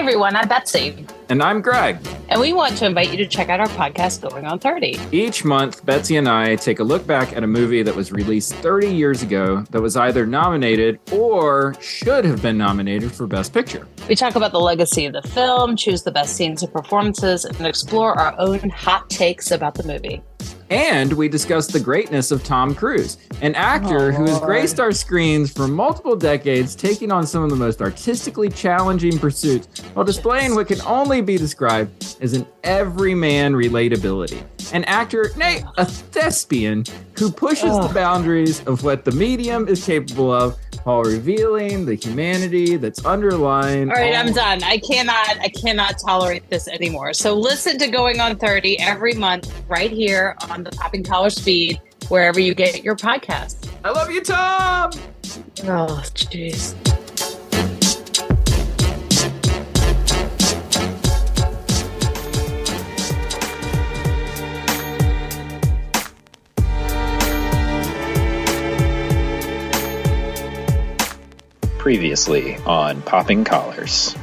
everyone, I'm Betsy. And I'm Greg. And we want to invite you to check out our podcast, Going on 30. Each month, Betsy and I take a look back at a movie that was released 30 years ago that was either nominated or should have been nominated for Best Picture. We talk about the legacy of the film, choose the best scenes and performances, and explore our own hot takes about the movie. And we discussed the greatness of Tom Cruise, an actor oh, who has graced our screens for multiple decades, taking on some of the most artistically challenging pursuits while displaying what can only be described as an everyman relatability. An actor, nay, a thespian, who pushes oh. the boundaries of what the medium is capable of while revealing the humanity that's underlying. All right, all- I'm done. I cannot, I cannot tolerate this anymore. So listen to Going on 30 every month right here on the Popping Collars feed, wherever you get your podcast. I love you, Tom. Oh, jeez. Previously on Popping Collars.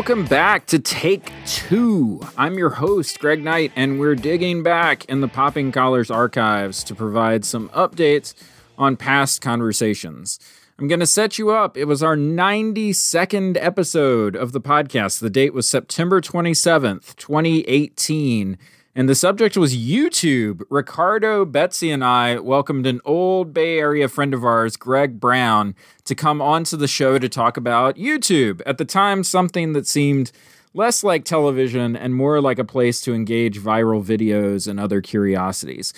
Welcome back to Take Two. I'm your host, Greg Knight, and we're digging back in the Popping Collars archives to provide some updates on past conversations. I'm going to set you up. It was our 92nd episode of the podcast. The date was September 27th, 2018. And the subject was YouTube. Ricardo, Betsy, and I welcomed an old Bay Area friend of ours, Greg Brown, to come onto the show to talk about YouTube. At the time, something that seemed less like television and more like a place to engage viral videos and other curiosities.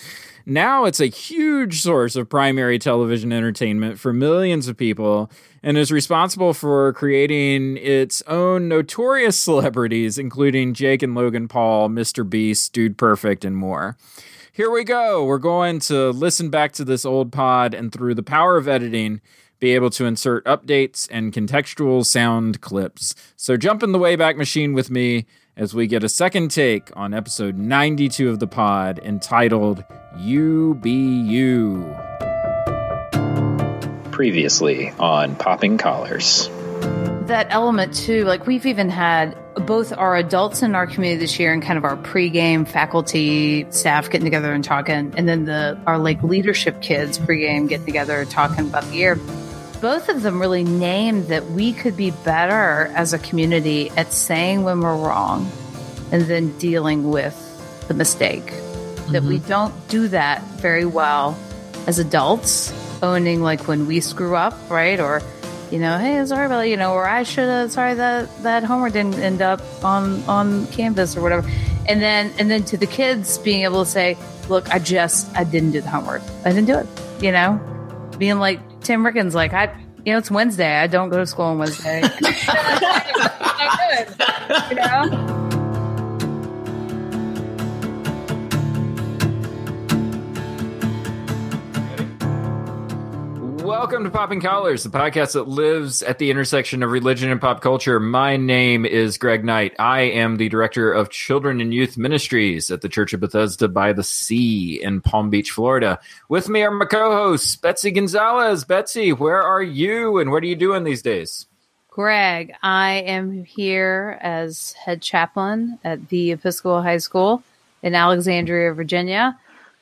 Now it's a huge source of primary television entertainment for millions of people and is responsible for creating its own notorious celebrities, including Jake and Logan Paul, Mr. Beast, Dude Perfect, and more. Here we go. We're going to listen back to this old pod and through the power of editing, be able to insert updates and contextual sound clips. So jump in the Wayback Machine with me as we get a second take on episode 92 of the pod entitled You Be You. Previously on Popping Collars. That element, too, like we've even had both our adults in our community this year and kind of our pregame faculty staff getting together and talking, and then the our like leadership kids pregame getting together talking about the year both of them really named that we could be better as a community at saying when we're wrong and then dealing with the mistake. Mm-hmm. That we mm-hmm. don't do that very well as adults, owning like when we screw up, right? Or, you know, hey, sorry about you know, or I should have sorry that that homework didn't end up on on Canvas or whatever. And then and then to the kids being able to say, look, I just I didn't do the homework. I didn't do it. You know, being like Tim Rickens, like I, you know, it's Wednesday. I don't go to school on Wednesday. you know. Welcome to Popping Collars, the podcast that lives at the intersection of religion and pop culture. My name is Greg Knight. I am the director of children and youth ministries at the Church of Bethesda by the Sea in Palm Beach, Florida. With me are my co-hosts, Betsy Gonzalez. Betsy, where are you and what are you doing these days? Greg, I am here as head chaplain at the Episcopal High School in Alexandria, Virginia,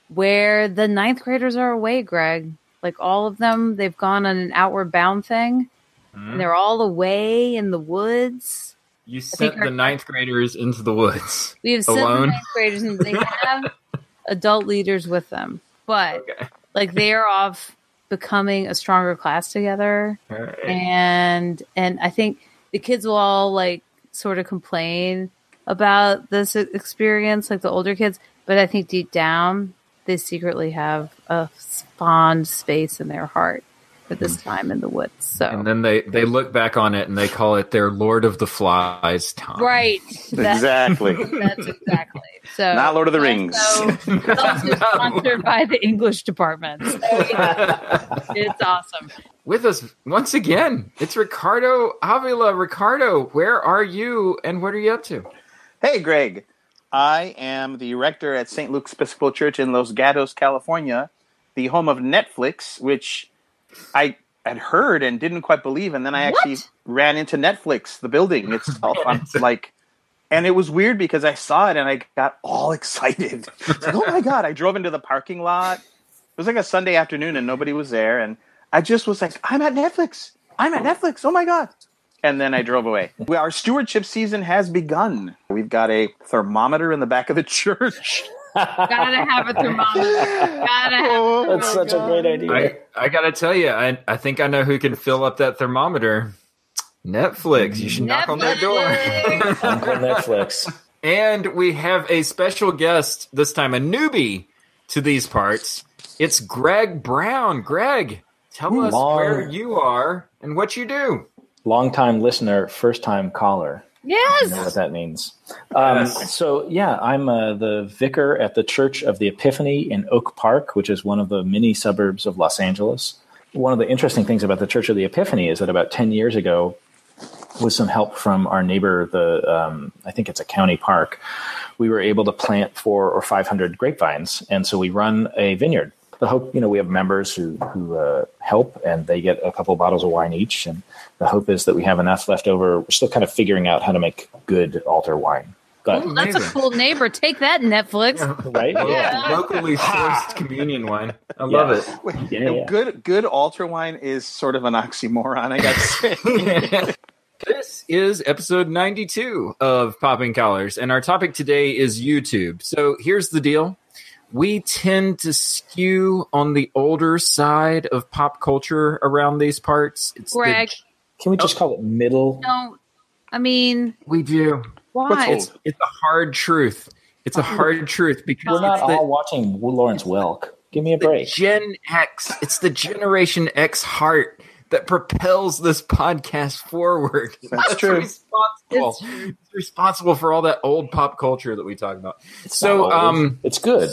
where the ninth graders are away, Greg like all of them, they've gone on an outward bound thing, mm-hmm. and they're all away in the woods. You sent the ninth graders into the woods. We have alone? sent the ninth graders, and they have adult leaders with them, but okay. like they are off becoming a stronger class together, right. and and I think the kids will all like sort of complain about this experience, like the older kids, but I think deep down they secretly have a fond space in their heart at this mm. time in the woods. So And then they they look back on it and they call it their Lord of the Flies time. right, That- Exactly. That's exactly so. Not Lord of the Rings. Also, also sponsored by the English department. So, yeah, it's awesome. With us once again, it's Ricardo Avila. Ricardo, where are you and what are you up to? Hey, Greg. I am the rector at St. Luke's Episcopal Church in Los Gatos, California, the home of Netflix, which I had heard and didn't quite believe, and then I actually What? ran into Netflix, the building itself. I'm like, and it was weird because I saw it and I got all excited. Like, oh my god! I drove into the parking lot. It was like a Sunday afternoon and nobody was there, and I just was like, I'm at Netflix. I'm at Netflix. Oh my god! And then I drove away. Our stewardship season has begun. We've got a thermometer in the back of the church. Gotta have a thermometer. Gotta have. A oh, That's such a great idea. I, I gotta tell you, I, I think I know who can fill up that thermometer. Netflix. You should knock on that door. Netflix. Uncle Netflix. and we have a special guest this time, a newbie to these parts. It's Greg Brown. Greg, tell us Long- where you are and what you do. Longtime listener, first time caller. You know what that means. Um, Yes. So, yeah, I'm uh, the vicar at the Church of the Epiphany in Oak Park, which is one of the mini suburbs of Los Angeles. One of the interesting things about the Church of the Epiphany is that about 10 years ago, with some help from our neighbor, the um, I think it's a county park, we were able to plant four or 500 grapevines. And so we run a vineyard. The hope, you know, we have members who, who uh, help and they get a couple bottles of wine each. And the hope is that we have enough left over. We're still kind of figuring out how to make good altar wine. But, Ooh, that's a cool neighbor. Take that, Netflix. right? Yeah. Locally sourced communion wine. I love Yeah. it. Yeah, yeah. Good good altar wine is sort of an oxymoron, I got to say. This is episode 92 of Popping Collars, and our topic today is YouTube. So here's the deal we tend to skew on the older side of pop culture around these parts. It's the- Greg, Can we just call it middle? don't. I mean, we do. why? It's, it's a hard truth. It's a hard truth because We're not it's the, all watching Lawrence Welk. Give me a break. Gen X. It's the Generation X heart that propels this podcast forward. That's true. Responsible. It's responsible for all that old pop culture that we talk about. It's so, um, it's good.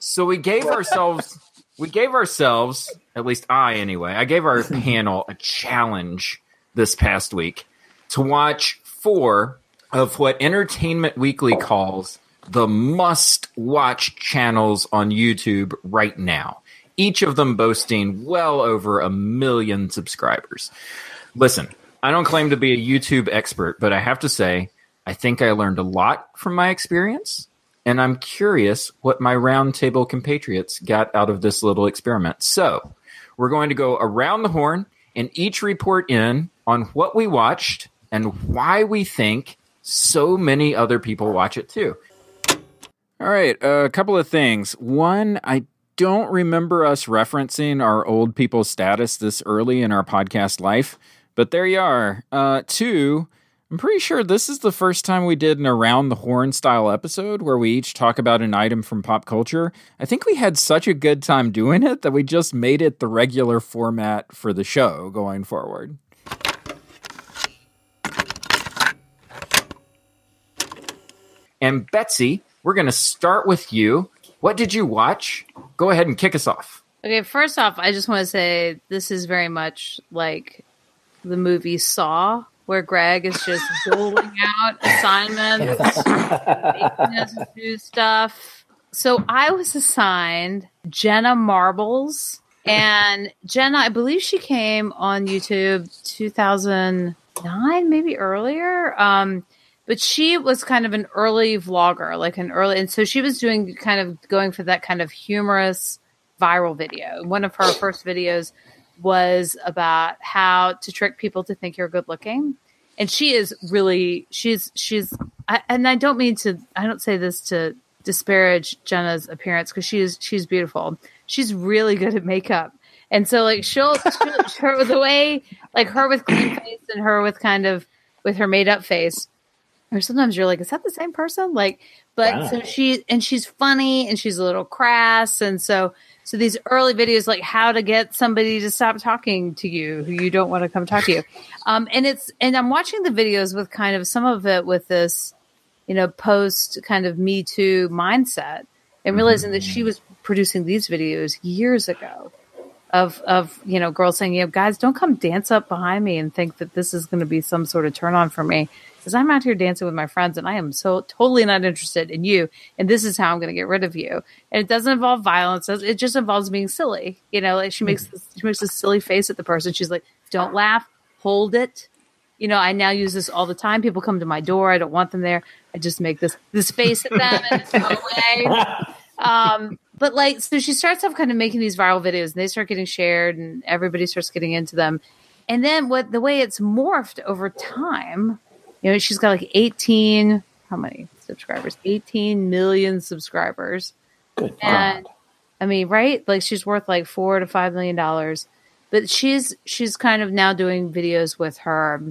so we gave ourselves, we gave ourselves, at least I anyway, I gave our panel a challenge this past week to watch four of what Entertainment Weekly calls the must watch channels on YouTube right now. Each of them boasting well over a million subscribers. Listen, I don't claim to be a YouTube expert, but I have to say, I think I learned a lot from my experience, and I'm curious what my roundtable compatriots got out of this little experiment. So, we're going to go around the horn and each report in on what we watched and why we think so many other people watch it too. All right, a couple of things. One, I don't remember us referencing our old people status this early in our podcast life, but there you are. Uh, two, I'm pretty sure this is the first time we did an around the horn style episode where we each talk about an item from pop culture. I think we had such a good time doing it that we just made it the regular format for the show going forward. And Betsy, we're going to start with you. What did you watch? Go ahead and kick us off. Okay, first off, I just want to say this is very much like the movie Saw, where Greg is just doling out assignments, making us do stuff. So I was assigned Jenna Marbles, and Jenna, I believe she came on YouTube 2009, maybe earlier. Um, but she was kind of an early vlogger, like an early, and so she was doing kind of going for that kind of humorous viral video. One of her first videos was about how to trick people to think you're good looking. And she is really, she's, she's, I, and I don't mean to, I don't say this to disparage Jenna's appearance because she is, she's beautiful. She's really good at makeup. And so like she'll, she'll her the way, like her with clean face and her with kind of, with her made up face or sometimes you're like, is that the same person? Like, but Wow. so she and she's funny and she's a little crass, and so so these early videos like how to get somebody to stop talking to you who you don't want to come talk to you, um, and it's and I'm watching the videos with kind of some of it with this, you know, post kind of Me Too mindset, and realizing that she was producing these videos years ago of of you know girls saying, you know, guys, don't come dance up behind me and think that this is going to be some sort of turn on for me because I'm out here dancing with my friends and I am so totally not interested in you and this is how I'm going to get rid of you. And it doesn't involve violence; it just involves being silly. You know, like she makes this, she makes a silly face at the person. She's like, "Don't laugh, hold it." You know, I now use this all the time. People come to my door. I don't want them there. I just make this this face at them and it's go away um but like so she starts off kind of making these viral videos and they start getting shared and everybody starts getting into them and then what the way it's morphed over time you know she's got like 18 how many subscribers? 18 million subscribers. Good and God. i mean right? Like she's worth like four to five million dollars. But she's she's kind of now doing videos with her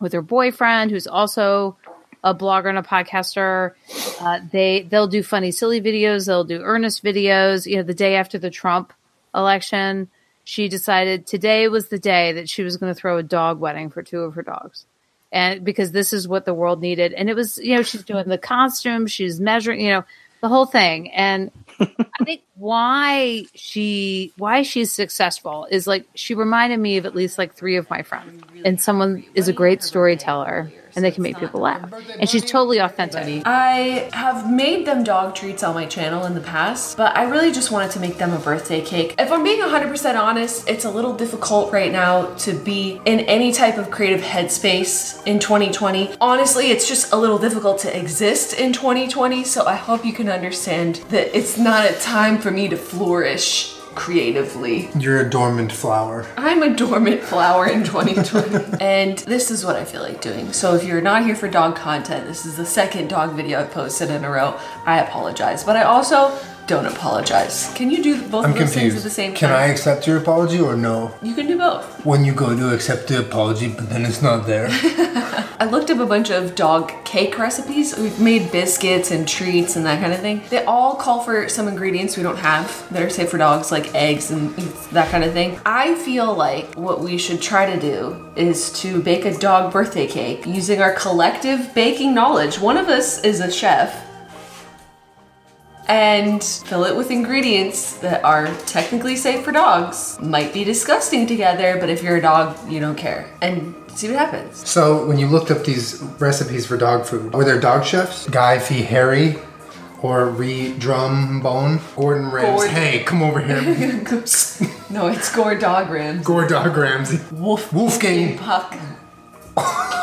with her boyfriend who's also a blogger and a podcaster. Uh, they they'll do funny silly videos. They'll do earnest videos. You know the day after the trump election she decided today was the day that she was going to throw a dog wedding for two of her dogs and because this is what the world needed. And it was you know she's doing the costume she's measuring you know the whole thing. And i think why she why she's successful is like she reminded me of at least like three of my friends. And someone is a great storyteller and they can make people laugh and she's totally authentic I have made them dog treats on my channel in the past, but I really just wanted to make them a birthday cake. If I'm being 100% honest, it's a little difficult right now to be in any type of creative headspace in 2020. Honestly, it's just a little difficult to exist in 2020, so I hope you can understand that it's not a time for me to flourish creatively. You're a dormant flower. I'm a dormant flower in 2020. and this is what I feel like doing. So if you're not here for dog content, this is the second dog video I've posted in a row. I apologize. But I also don't apologize. Can you do both I'm of those things confused. at the same time? Can time? I accept your apology or no? You can do both. When you go to accept the apology, but then it's not there. I looked up a bunch of dog cake recipes. We've made biscuits and treats and that kind of thing. They all call for some ingredients we don't have that are safe for dogs, like eggs and that kind of thing. I feel like what we should try to do is to bake a dog birthday cake using our collective baking knowledge. One of us is a chef. And fill it with ingredients that are technically safe for dogs. Might be disgusting together, but if you're a dog, you don't care. And see what happens. so when you looked up these recipes for dog food, were there dog chefs? Guy Fee Fieri or Ree Drumbone? Gordon Ramsay. Gord- Hey, come over here. No, it's Gore Dog Rams. Gore Dog Ramsay. Wolf Wolfgang. Puck.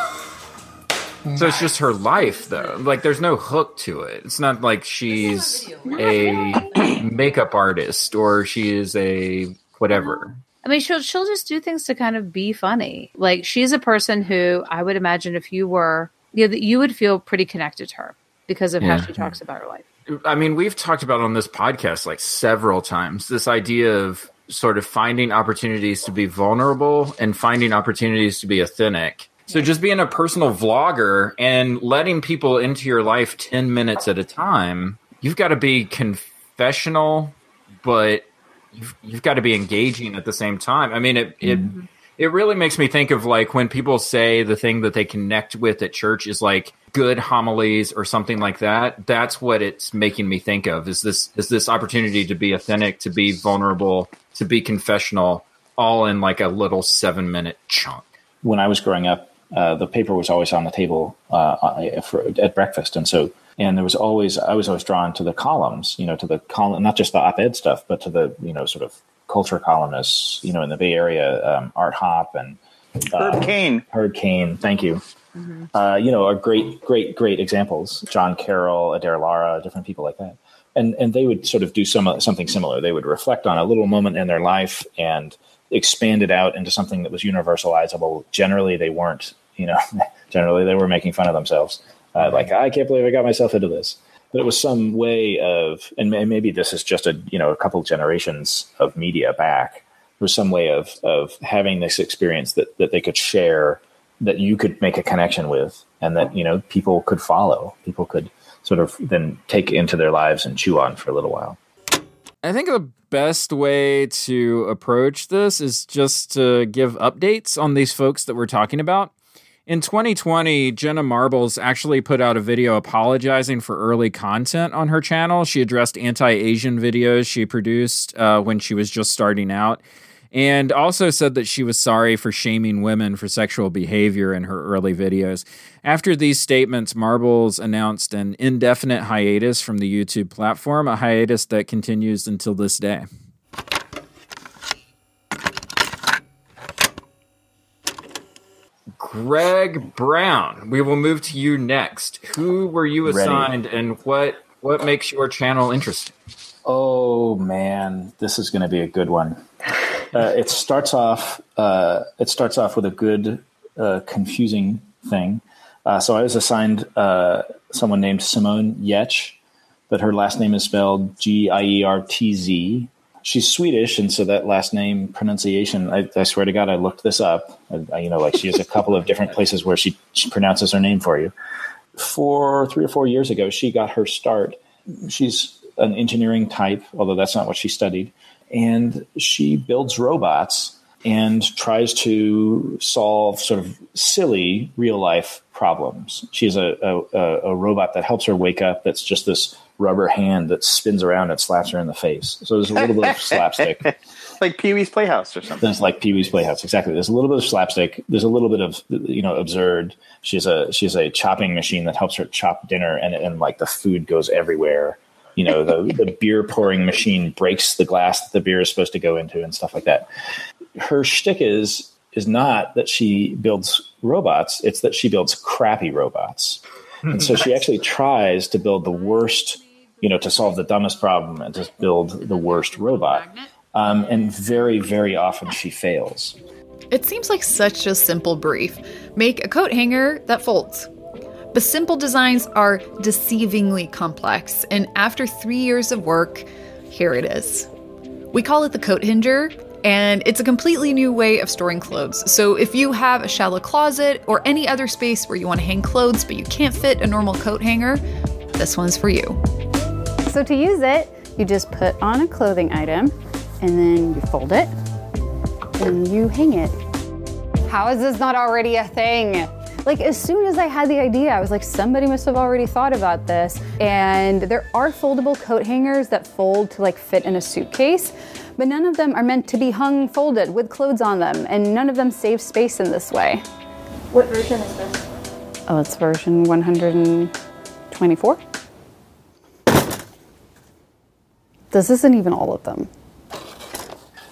So it's just her life, though. Like, there's no hook to it. It's not like she's a makeup artist or she is a whatever. I mean, she'll she'll just do things to kind of be funny. Like she's a person who I would imagine if you were, you know, that you would feel pretty connected to her because of Yeah. how she talks about her life. I mean, we've talked about on this podcast like several times this idea of sort of finding opportunities to be vulnerable and finding opportunities to be authentic. So just being a personal vlogger and letting people into your life 10 minutes at a time, you've got to be confessional, but you've, you've got to be engaging at the same time. I mean, it, it, mm-hmm. it really makes me think of like when people say the thing that they connect with at church is like good homilies or something like that. That's what it's making me think of is this is this opportunity to be authentic, to be vulnerable, to be confessional, all in like a little seven minute chunk. when I was growing up, uh, the paper was always on the table uh, for, at breakfast, and so and there was always I was always drawn to the columns, you know, to the column, not just the op-ed stuff, but to the you know sort of culture columnists, you know, in the Bay Area, um, Art Hoppe and uh, Herb Caen. Herb Caen. Thank you. Uh, you know, are great, great, great examples. Jon Carroll, Adair Lara, different people like that. And and they would sort of do some something similar. They would reflect on a little moment in their life and expand it out into something that was universalizable. Generally, they weren't. You know, generally they were making fun of themselves. Uh, like I can't believe I got myself into this. But it was some way of, and may- maybe this is just a you know a couple generations of media back. There was some way of of having this experience that that they could share that you could make a connection with, and that you know people could follow, people could sort of then take into their lives and chew on for a little while. I think the best way to approach this is just to give updates on these folks that we're talking about. In 2020, Jenna Marbles actually put out a video apologizing for early content on her channel. She addressed anti Asian videos she produced uh, when she was just starting out and also said that she was sorry for shaming women for sexual behavior in her early videos. After these statements, Marbles announced an indefinite hiatus from the YouTube platform, a hiatus that continues until this day. Greg Brown, we will move to you next. Who were you assigned Ready. and what what makes your channel interesting? Oh man, this is going to be a good one. Uh, it starts off. Uh, it starts off with a good, uh, confusing thing. Uh, so I was assigned uh, someone named Simone Giertz, but her last name is spelled G I E R T Z. She's Swedish, and so that last name pronunciation. I, I swear to God, I looked this up. I, you know, like she has a couple of different places where she, she pronounces her name for you. For three or four years ago, she got her start. She's an engineering type, although that's not what she studied and she builds robots and tries to solve sort of silly real life problems. She has a, a, a, robot that helps her wake up that's just this rubber hand that spins around and slaps her in the face. So there's a little bit of slapstick. like Pee Wee's Playhouse or something. There's like Pee Wee's Playhouse, exactly. There's a little bit of slapstick. There's a little bit of you know absurd. She's a she's a chopping machine that helps her chop dinner, and and like the food goes everywhere you know the, the beer pouring machine breaks the glass that the beer is supposed to go into and stuff like that. Her shtick is is not that she builds robots; it's that she builds crappy robots. And so she actually tries to build the worst, you know, to solve the dumbest problem and to build the worst robot. Um, and very, very often she fails. It seems like such a simple brief. Make a coat hanger that folds. The simple designs are deceivingly complex, and after three years of work, here it is. We call it the coat hinger, and it's a completely new way of storing clothes. So if you have a shallow closet or any other space where you want to hang clothes but you can't fit a normal coat hanger, this one's for you. So to use it, you just put on a clothing item and then you fold it and you hang it. How is this not already a thing? Like as soon as I had the idea, I was like, somebody must have already thought about this. And there are foldable coat hangers that fold to like fit in a suitcase, but none of them are meant to be hung folded with clothes on them, and none of them save space in this way. What version is this? Oh, it's version 124. This isn't even all of them.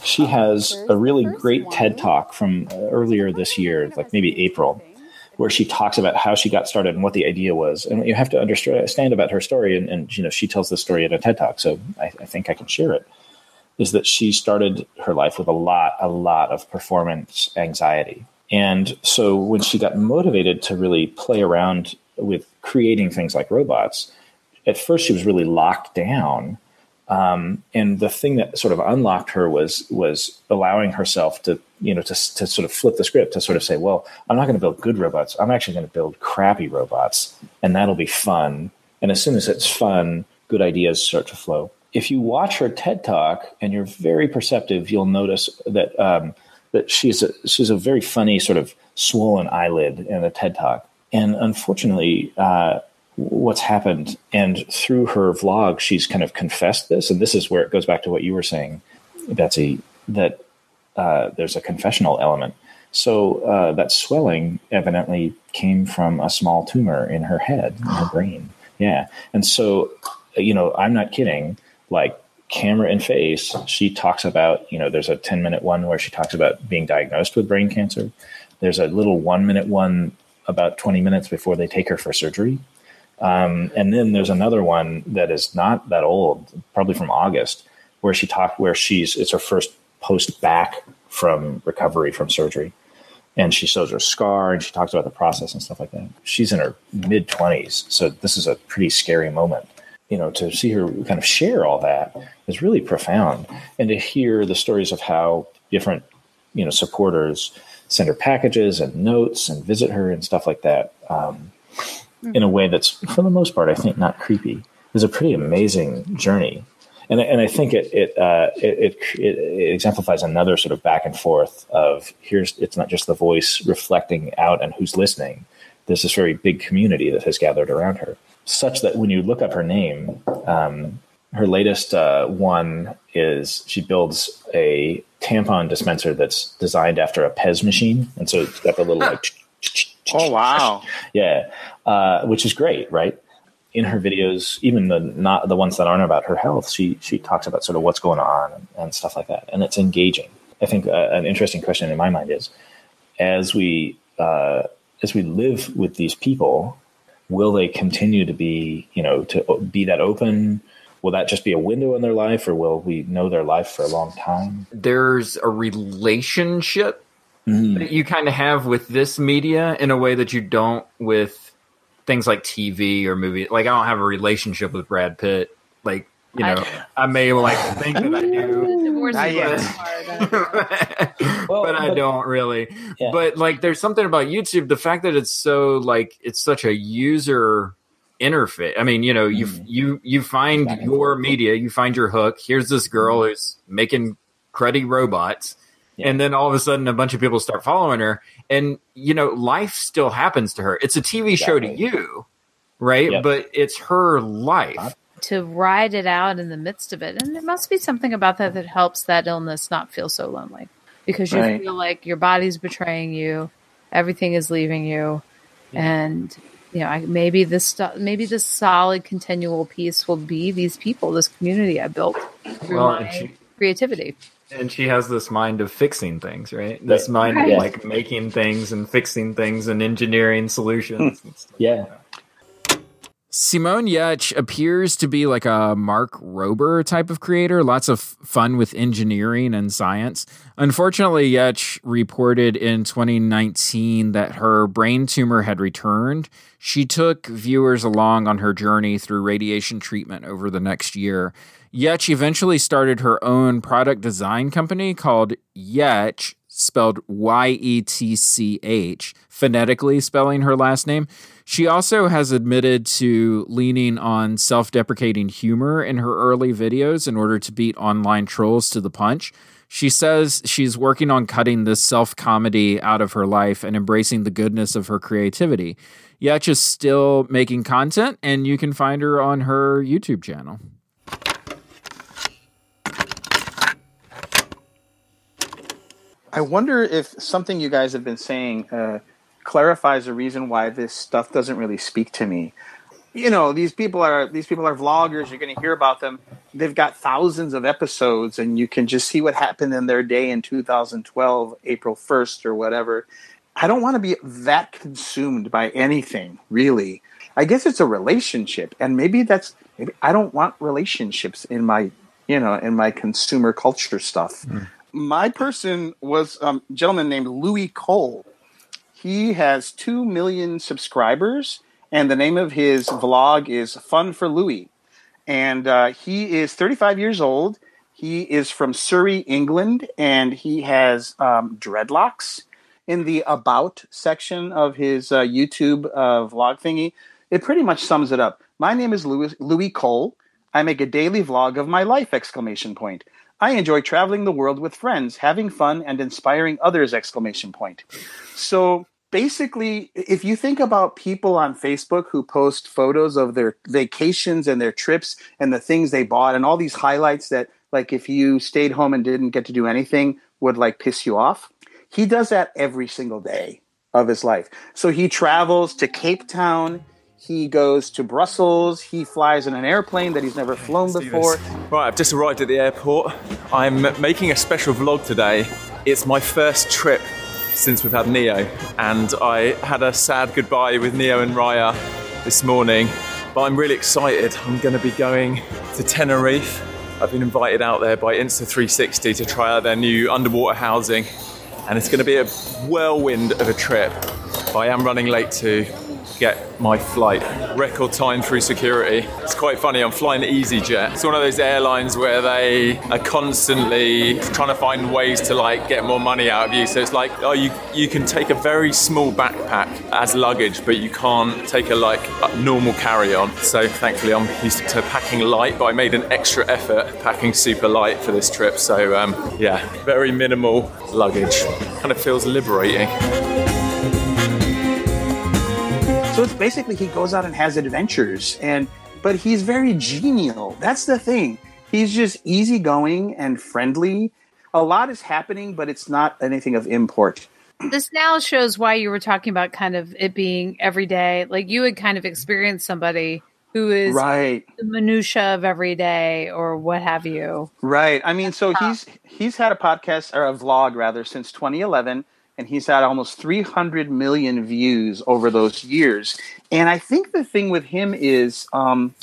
She has a really great TED talk from earlier this year, like maybe April, where she talks about how she got started and what the idea was. And you have to understand about her story, and, and you know she tells the story in a TED Talk, so I, I, think I can share it. Is that she started her life with a lot, a lot of performance anxiety, and so when she got motivated to really play around with creating things like robots, at first she was really locked down um, and the thing that sort of unlocked her was was allowing herself to you know to to sort of flip the script to sort of say, well, I'm not going to build good robots. I'm actually going to build crappy robots, and that'll be fun. And as soon as it's fun, good ideas start to flow. If you watch her TED talk and you're very perceptive, you'll notice that um, that she's a, she's a very funny sort of swollen eyelid in the TED talk. And unfortunately, uh, what's happened. And through her vlog, she's kind of confessed this. And this is where it goes back to what you were saying, Betsy, that uh, there's a confessional element. So uh, that swelling evidently came from a small tumor in her head, in her brain. Yeah. And so, you know, I'm not kidding. Like, camera and face, she talks about, you know, there's a 10 minute one where she talks about being diagnosed with brain cancer. There's a little one minute one about 20 minutes before they take her for surgery um, and then there's another one that is not that old, probably from August, where she talked where she's it's her first post back from recovery from surgery. And she shows her scar and she talks about the process and stuff like that. She's in her mid 20s. So this is a pretty scary moment. You know, to see her kind of share all that is really profound. And to hear the stories of how different, you know, supporters send her packages and notes and visit her and stuff like that um, in a way that's, for the most part, I think not creepy. It was a pretty amazing journey. And, and I think it it, uh, it, it it exemplifies another sort of back and forth of here's it's not just the voice reflecting out and who's listening. There's this very big community that has gathered around her, such that when you look up her name, um, her latest uh, one is she builds a tampon dispenser that's designed after a Pez machine, and so it's got the little like. Oh wow! Yeah, uh, which is great, right? In her videos, even the not the ones that aren't about her health, she she talks about sort of what's going on and, and stuff like that, and it's engaging. I think uh, an interesting question in my mind is, as we uh, as we live with these people, will they continue to be you know to be that open? Will that just be a window in their life, or will we know their life for a long time? There's a relationship that you kind of have with this media in a way that you don't with things like TV or movie. Like I don't have a relationship with Brad Pitt. Like you know, I, may like think that I do, Not yet. but I don't really. But like, there's something about YouTube. The fact that it's so like it's such a user interface. I mean, you know, you you you find your media, you find your hook. Here's this girl who's making cruddy robots. And then all of a sudden, a bunch of people start following her, and you know, life still happens to her. It's a TV show to you, right? Yep. But it's her life. to ride it out in the midst of it. And there must be something about that that helps that illness not feel so lonely because you Right. feel like your body's betraying you, everything is leaving you, and you know I, maybe this maybe this solid continual piece will be these people, this community I built through Well, my she- creativity. And she has this mind of fixing things, right? This Right. mind Right. of like making things and fixing things and engineering solutions. Hmm. yeah. Simone Giertz appears to be like a Mark Rober type of creator, lots of fun with engineering and science. Unfortunately, Giertz reported in 2019 that her brain tumor had returned. She took viewers along on her journey through radiation treatment over the next year. Giertz eventually started her own product design company called Yetch, spelled Y E T C H, phonetically spelling her last name. She also has admitted to leaning on self deprecating humor in her early videos in order to beat online trolls to the punch. She says she's working on cutting this self comedy out of her life and embracing the goodness of her creativity. Giertz is still making content, and you can find her on her YouTube channel. I wonder if something you guys have been saying uh, clarifies the reason why this stuff doesn't really speak to me. You know, these people are these people are vloggers. You're going to hear about them. They've got thousands of episodes, and you can just see what happened in their day in 2012, April 1st, or whatever. I don't want to be that consumed by anything, really. I guess it's a relationship, and maybe that's maybe I don't want relationships in my you know in my consumer culture stuff my person was um, a gentleman named Louis Cole. He has 2 million subscribers, and the name of his vlog is Fun for Louis. And uh, he is 35 years old. He is from Surrey, England, and he has um, dreadlocks. In the About section of his uh, YouTube uh, vlog thingy, it pretty much sums it up. My name is Louis, Louis Cole. I make a daily vlog of my life! Exclamation point. I enjoy traveling the world with friends, having fun, and inspiring others! Exclamation point. So basically, if you think about people on Facebook who post photos of their vacations and their trips and the things they bought and all these highlights that, like, if you stayed home and didn't get to do anything, would like piss you off. He does that every single day of his life. So he travels to Cape Town. He goes to Brussels. He flies in an airplane that he's never flown before. Right, I've just arrived at the airport. I'm making a special vlog today. It's my first trip since we've had Neo, and I had a sad goodbye with Neo and Raya this morning. But I'm really excited. I'm going to be going to Tenerife. I've been invited out there by Insta360 to try out their new underwater housing, and it's going to be a whirlwind of a trip. But I am running late to get my flight. Record time through security. It's quite funny. I'm flying EasyJet. It's one of those airlines where they are constantly trying to find ways to like get more money out of you. So it's like, oh, you you can take a very small backpack as luggage, but you can't take a like a normal carry-on. So thankfully, I'm used to packing light, but I made an extra effort packing super light for this trip. So um, yeah, very minimal luggage. Kind of feels liberating. It's basically he goes out and has adventures, and but he's very genial. That's the thing. He's just easygoing and friendly. A lot is happening, but it's not anything of import. This now shows why you were talking about kind of it being every day. Like you would kind of experience somebody who is Right. the minutia of every day or what have you. Right. I mean, so he's he's had a podcast or a vlog rather since 2011, and he's had almost 300 million views over those years. And I think the thing with him is, um,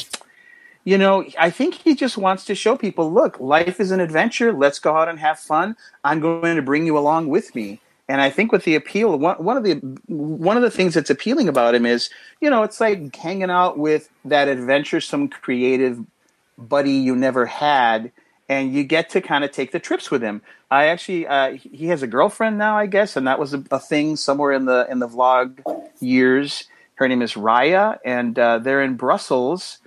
you know, I think he just wants to show people, look, life is an adventure. Let's go out and have fun. I'm going to bring you along with me. And I think with the appeal, one, one of the one of the things that's appealing about him is, you know, it's like hanging out with that adventuresome, creative buddy you never had, and you get to kind of take the trips with him. I actually, uh, he has a girlfriend now, I guess, and that was a, a thing somewhere in the in the vlog years. Her name is Raya, and uh, they're in Brussels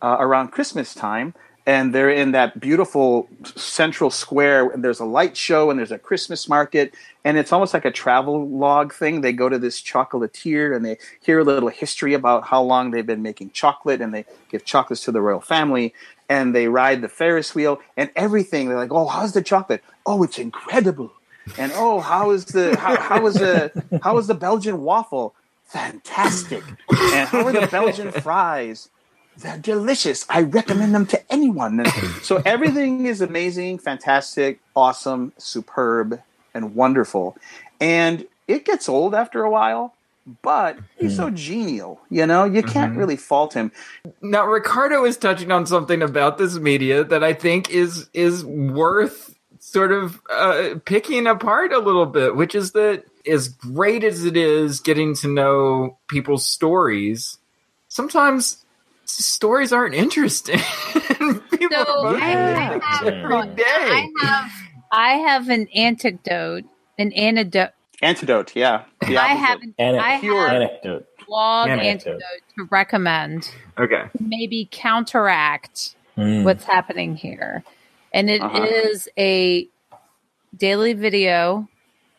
uh, around Christmas time, and they're in that beautiful central square. And there's a light show, and there's a Christmas market, and it's almost like a travel log thing. They go to this chocolatier, and they hear a little history about how long they've been making chocolate, and they give chocolates to the royal family. And they ride the Ferris wheel, and everything. They're like, "Oh, how's the chocolate? Oh, it's incredible." And oh, how is the how, how is the how is the Belgian waffle? Fantastic. And how are the Belgian fries? They're delicious. I recommend them to anyone. And so everything is amazing, fantastic, awesome, superb, and wonderful. And it gets old after a while, but he's so genial. You know, you can't really fault him. Now Ricardo is touching on something about this media that I think is is worth sort of uh, picking apart a little bit, which is that as great as it is getting to know people's stories, sometimes stories aren't interesting. People So are I, I have, every day. I have I have an anecdote, an antidote. Antidote, yeah. The I have an, Ane- I have anecdote. blog Anecdote. antidote to recommend. Okay. Maybe counteract Mm. what's happening here, and it is Uh-huh. a daily video.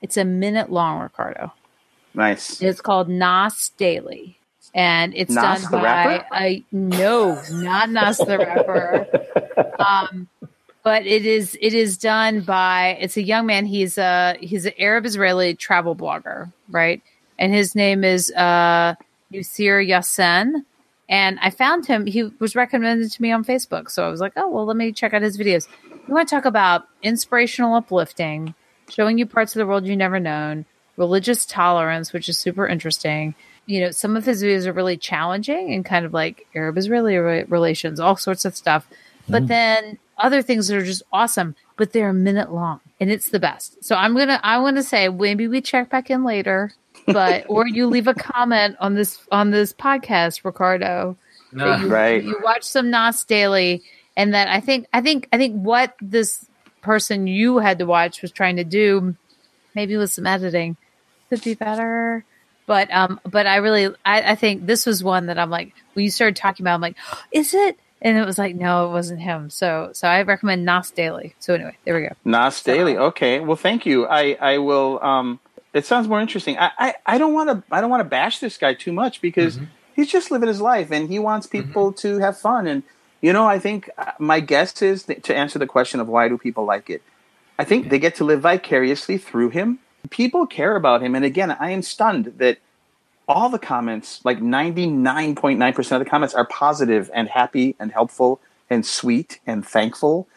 It's a minute long, Ricardo. Nice. It's called Nas Daily. And it's Nas done the by rapper? I no, not Nas the rapper. Um, but it is it is done by it's a young man. He's a he's an Arab Israeli travel blogger, right? And his name is uh Nuseir Yassin. And I found him. He was recommended to me on Facebook, so I was like, "Oh well, let me check out his videos." You want to talk about inspirational uplifting, showing you parts of the world you never known, religious tolerance, which is super interesting. You know, some of his videos are really challenging and kind of like Arab Israeli relations, all sorts of stuff. But then other things that are just awesome, but they're a minute long and it's the best. So I'm going to, I want to say maybe we check back in later, but, or you leave a comment on this, on this podcast, Ricardo, that you, Right. you watch some Nas Daily and that I think, I think, I think what this person you had to watch was trying to do, maybe with some editing, could be better. But um, but I really I, I think this was one that I'm like when you started talking about, I'm like, is it? And it was like, no, it wasn't him. So so I recommend Nas Daily. So anyway, there we go. Nas Daily. Okay. Well, thank you. I I will. Um, it sounds more interesting. I I, I don't want to I don't want to bash this guy too much because he's just living his life and he wants people to have fun. And you know, I think uh, my guess is that to answer the question of why do people like it. I think they get to live vicariously through him. People care about him, and again, I am stunned that all the comments, like ninety nine point nine percent of the comments, are positive and happy and helpful and sweet and thankful.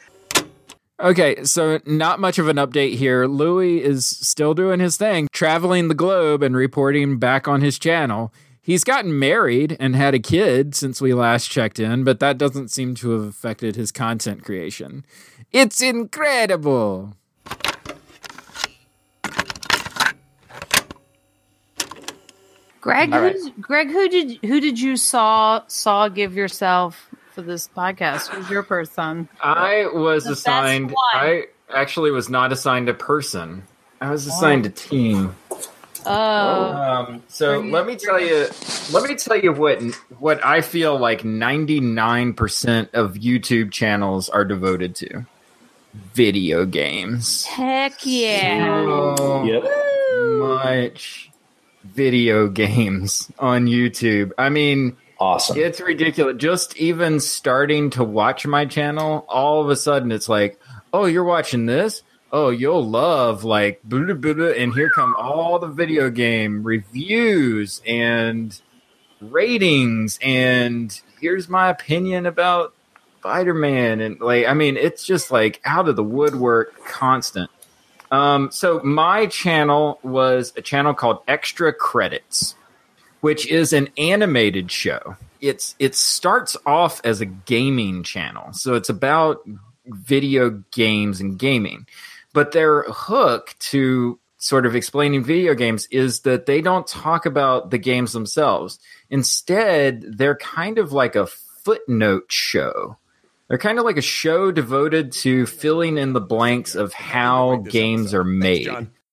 Okay, so not much of an update here. Louis is still doing his thing, traveling the globe and reporting back on his channel. He's gotten married and had a kid since we last checked in, but that doesn't seem to have affected his content creation. It's incredible. Greg, who right. did, Greg, who did who did you saw saw give yourself for this podcast? Who's your person? I was The assigned. I actually was not assigned a person. I was assigned a team. Oh, Um, so let me tell you, let me tell you what what I feel like ninety nine percent of YouTube channels are devoted to video games. heck yeah! So Yep. much video games on YouTube. I mean, Awesome. it's ridiculous. Just even starting to watch my channel, all of a sudden it's like, oh, you're watching this? Oh, you'll love like blah, blah, blah, and here come all the video game reviews and ratings and here's my opinion about Spider-Man and like I mean it's just like out of the woodwork constant. Um so my channel was a channel called Extra Credits which is an animated show. It's it starts off as a gaming channel, so it's about video games and gaming. But their hook to sort of explaining video games is that they don't talk about the games themselves. Instead, they're kind of like a footnote show. They're kind of like a show devoted to filling in the blanks of how games are made.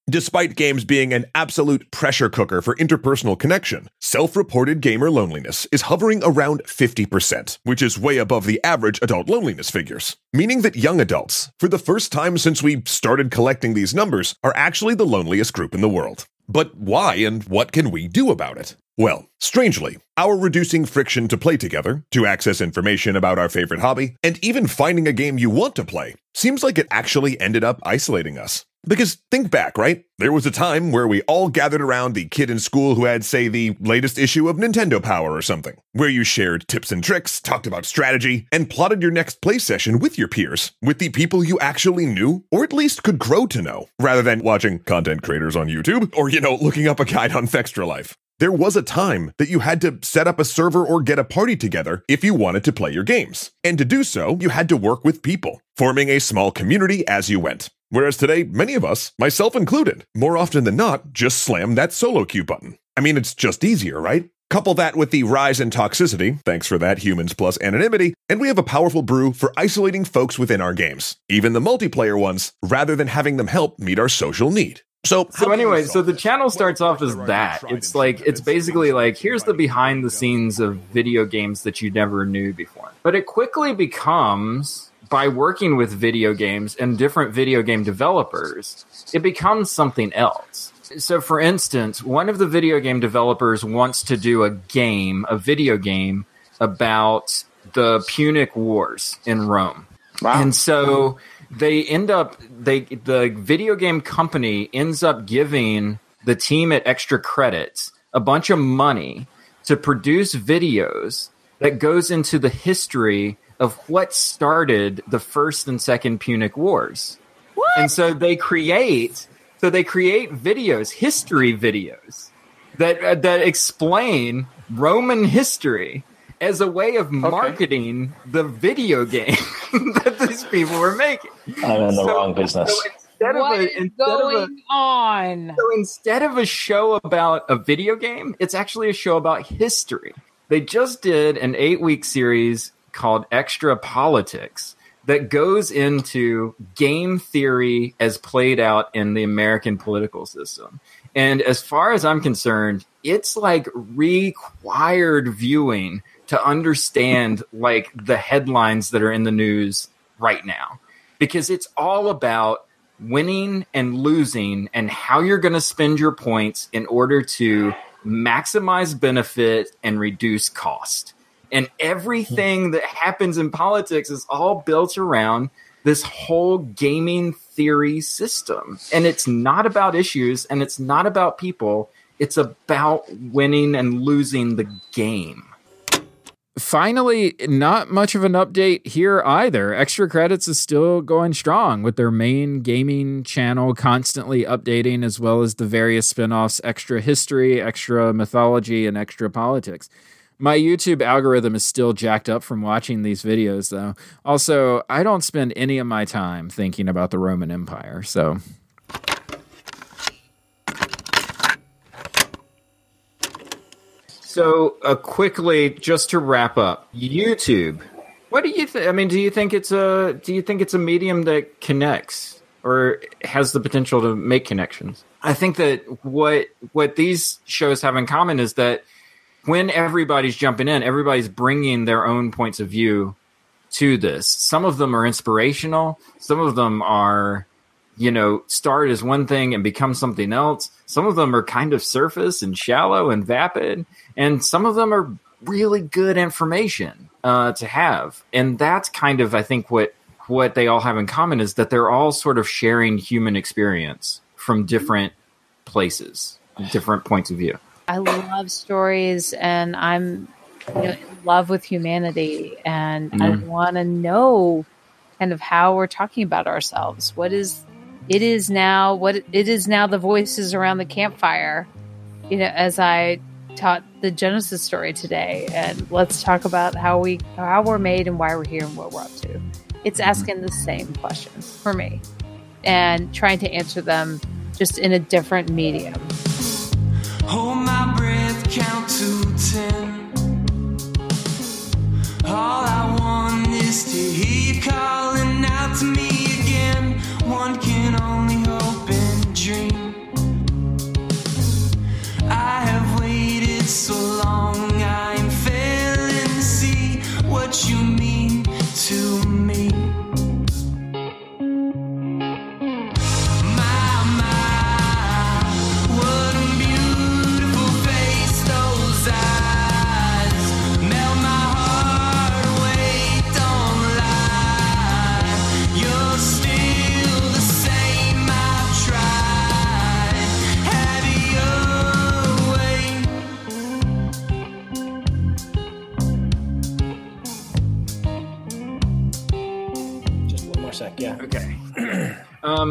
Despite games being an absolute pressure cooker for interpersonal connection, self reported gamer loneliness is hovering around 50%, which is way above the average adult loneliness figures. Meaning that young adults, for the first time since we started collecting these numbers, are actually the loneliest group in the world. But why and what can we do about it? Well, strangely, our reducing friction to play together, to access information about our favorite hobby, and even finding a game you want to play seems like it actually ended up isolating us. Because think back, right? There was a time where we all gathered around the kid in school who had, say, the latest issue of Nintendo Power or something, where you shared tips and tricks, talked about strategy, and plotted your next play session with your peers, with the people you actually knew, or at least could grow to know, rather than watching content creators on YouTube, or, you know, looking up a guide on Fextralife. There was a time that you had to set up a server or get a party together if you wanted to play your games. And to do so, you had to work with people, forming a small community as you went. Whereas today, many of us, myself included, more often than not, just slam that solo queue button. I mean, it's just easier, right? Couple that with the rise in toxicity, thanks for that, humans plus anonymity, and we have a powerful brew for isolating folks within our games, even the multiplayer ones, rather than having them help meet our social need. So, So anyway, so the channel starts off as that. It's like it's basically like here's the behind the scenes of video games that you never knew before. But it quickly becomes by working with video games and different video game developers, it becomes something else. So for instance, one of the video game developers wants to do a game, a video game about the Punic Wars in Rome. Wow. And so they end up they the video game company ends up giving the team at extra credits a bunch of money to produce videos that goes into the history of what started the first and second Punic Wars. And so they create so they create videos, history videos that uh, that explain Roman history as a way of marketing the video game that these people were making. I'm in the So- wrong business. So instead What of is a, instead of a, going on? so instead of a show about a video game, it's actually a show about history. They just did an eight week series called Extra Politics that goes into game theory as played out in the American political system. And as far as I'm concerned, it's like required viewing to understand like the headlines that are in the news right now because it's all about winning and losing and how you're going to spend your points in order to maximize benefit and reduce cost. And hmm. everything that happens in politics is all built around this whole gaming theory system. And it's not about issues and it's not about people, it's about winning and losing the game. Finally, not much of an update here either. Extra Credits is still going strong with their main gaming channel constantly updating, as well as the various spin offs Extra History, Extra Mythology, and Extra Politics. My YouTube algorithm is still jacked up from watching these videos, though. Also, I don't spend any of my time thinking about the Roman Empire, so So, uh, quickly, just to wrap up, YouTube. What do you think? I mean, do you think it's a do you think it's a medium that connects or has the potential to make connections? I think that what what these shows have in common is that when everybody's jumping in, everybody's bringing their own points of view to this. Some of them are inspirational. Some of them are, you know, start as one thing and become something else. Some of them are kind of surface and shallow and vapid, and some of them are really good information uh, to have. And that's kind of, I think, what what they all have in common is that they're all sort of sharing human experience from different places, different points of view. I love stories and I'm you know, in love with humanity and I Mhm. want to know kind of how we're talking about ourselves. What is it is now what it is now the voices around the campfire. You know, as I taught the Genesis story today and let's talk about how we how we're made and why we're here and what we're up to. It's asking the same questions for me and trying to answer them just in a different medium. Hold my breath, count to ten. All I want is to hear you calling out to me again. One can only hope and dream. I have waited so long, I'm failing to see what you mean to me.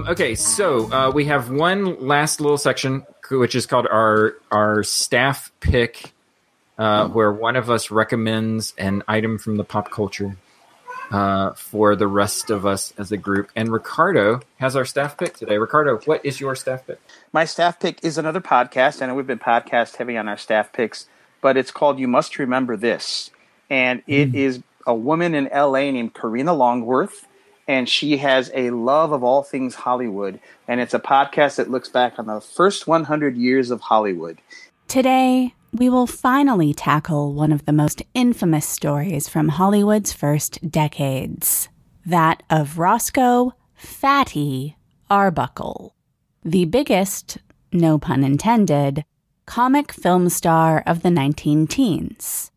Um, okay, so uh, we have one last little section, which is called our our staff pick, uh, where one of us recommends an item from the pop culture uh, for the rest of us as a group. And Ricardo has our staff pick today. Ricardo, what is your staff pick? My staff pick is another podcast. I know we've been podcast heavy on our staff picks, but it's called You Must Remember This. And it is a woman in LA named Karina Longworth. And she has a love of all things Hollywood. And it's a podcast that looks back on the first 100 years of Hollywood. Today, we will finally tackle one of the most infamous stories from Hollywood's first decades that of Roscoe Fatty Arbuckle, the biggest, no pun intended, comic film star of the 19 teens.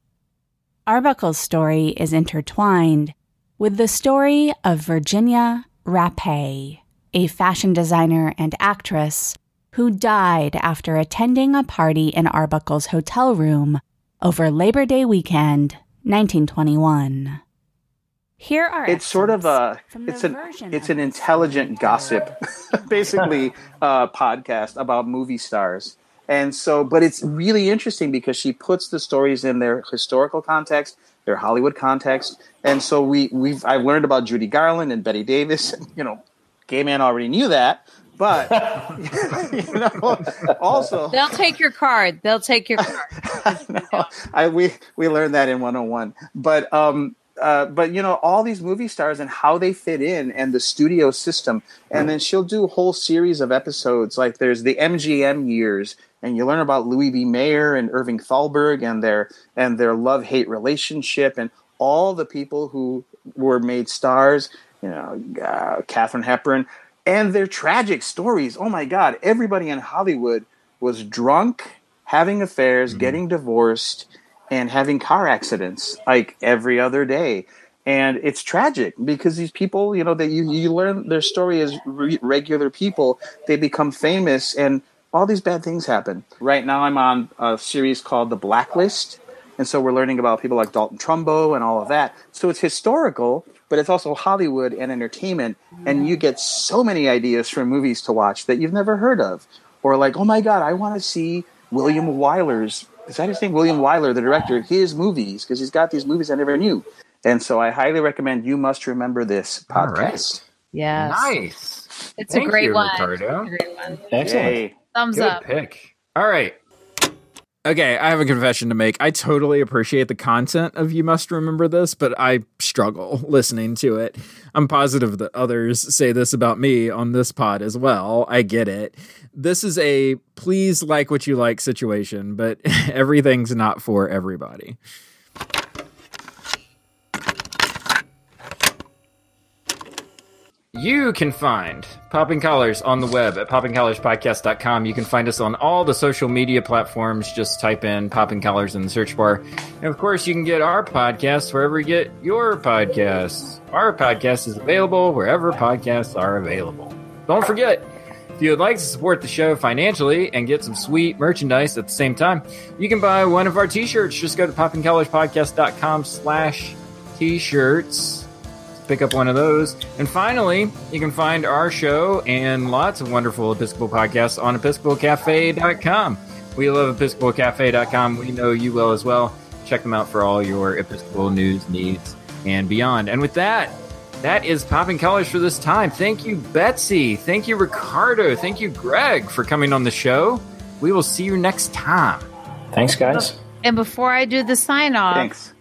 Arbuckle's story is intertwined with the story of Virginia Rappe, a fashion designer and actress who died after attending a party in Arbuckle's hotel room over Labor Day weekend, 1921. Here are it's sort of a it's an it's an intelligent gossip basically uh podcast about movie stars and so but it's really interesting because she puts the stories in their historical context their hollywood context and so we we've i've learned about judy garland and bette davis and you know gay man already knew that but you know also They'll take your card. They'll take your card. I we we learned that in 101. But um uh, but you know all these movie stars and how they fit in and the studio system and then she'll do whole series of episodes like there's the MGM years and you learn about Louis B. Mayer and Irving Thalberg and their and their love hate relationship and all the people who were made stars you know uh, Katharine Hepburn and their tragic stories. Oh my god everybody in Hollywood was drunk having affairs getting divorced and having car accidents like every other day. And it's tragic because these people you know that you, you learn their story as re- regular people they become famous and all these bad things happen right now i'm on a series called the blacklist and so we're learning about people like dalton trumbo and all of that so it's historical but it's also hollywood and entertainment and you get so many ideas from movies to watch that you've never heard of or like oh my god i want to see william wyler's is that his name? William Wyler, the director, his movies, because he's got these movies I never knew. And so I highly recommend You Must Remember This All podcast. Yes. Nice. It's Thank a great you, one. Ricardo. It's a great one. Excellent. Yay. Thumbs Good up. pick. All right. Okay, I have a confession to make. I totally appreciate the content of You Must Remember This, but I struggle listening to it. I'm positive that others say this about me on this pod as well. I get it. This is a please like what you like situation, but everything's not for everybody. You can find Popping Collars on the web at poppingcollarspodcast.com. You can find us on all the social media platforms. Just type in Popping Collars in the search bar. And of course, you can get our podcast wherever you get your podcasts. Our podcast is available wherever podcasts are available. Don't forget, if you would like to support the show financially and get some sweet merchandise at the same time, you can buy one of our t-shirts. Just go to poppingcollarspodcast.com slash t-shirts pick up one of those. And finally, you can find our show and lots of wonderful Episcopal podcasts on episcopalcafe.com. We love episcopalcafe.com. We know you will as well. Check them out for all your Episcopal news, needs, and beyond. And with that, that is Popping Collars for this time. Thank you, Betsy. Thank you, Ricardo. Thank you, Greg, for coming on the show. We will see you next time. Thanks, guys. And before I do the sign off, Thanks.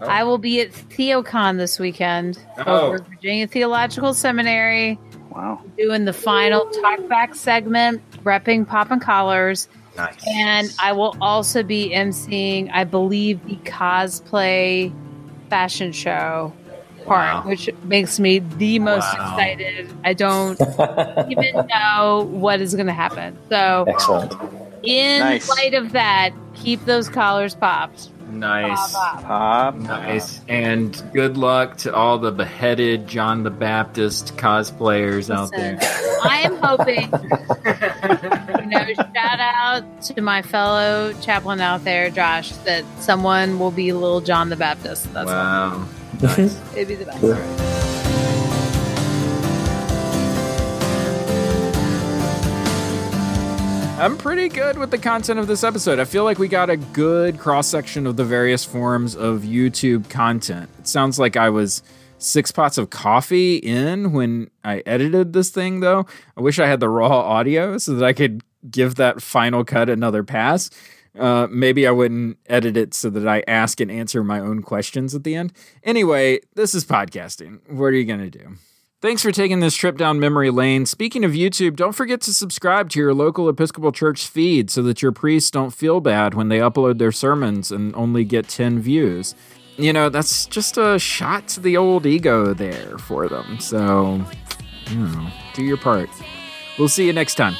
I oh. will be at TheoCon this weekend Oh. over at Virginia Theological Seminary. Wow. Doing the final talkback segment, repping Popping Collars. Nice. And I will also be emceeing, I believe, the cosplay fashion show part, Wow. which makes me the most Wow. excited. I don't even know what is going to happen. So, Excellent. in Nice. light of that, keep those collars popped. Nice. Pop, pop. Pop. Nice. And good luck to all the beheaded John the Baptist cosplayers out there. I am hoping, you know, shout out to my fellow chaplain out there, Josh, that someone will be little John the Baptist. That's Wow. all. It'd be the best. I'm pretty good with the content of this episode. I feel like we got a good cross section of the various forms of YouTube content. It sounds like I was six pots of coffee in when I edited this thing, though. I wish I had the raw audio so that I could give that final cut another pass. Uh, maybe I wouldn't edit it so that I ask and answer my own questions at the end. Anyway, this is podcasting. What are you going to do? Thanks for taking this trip down memory lane. Speaking of YouTube, don't forget to subscribe to your local Episcopal Church feed so that your priests don't feel bad when they upload their sermons and only get 10 views. You know, that's just a shot to the old ego there for them. So, you know, do your part. We'll see you next time.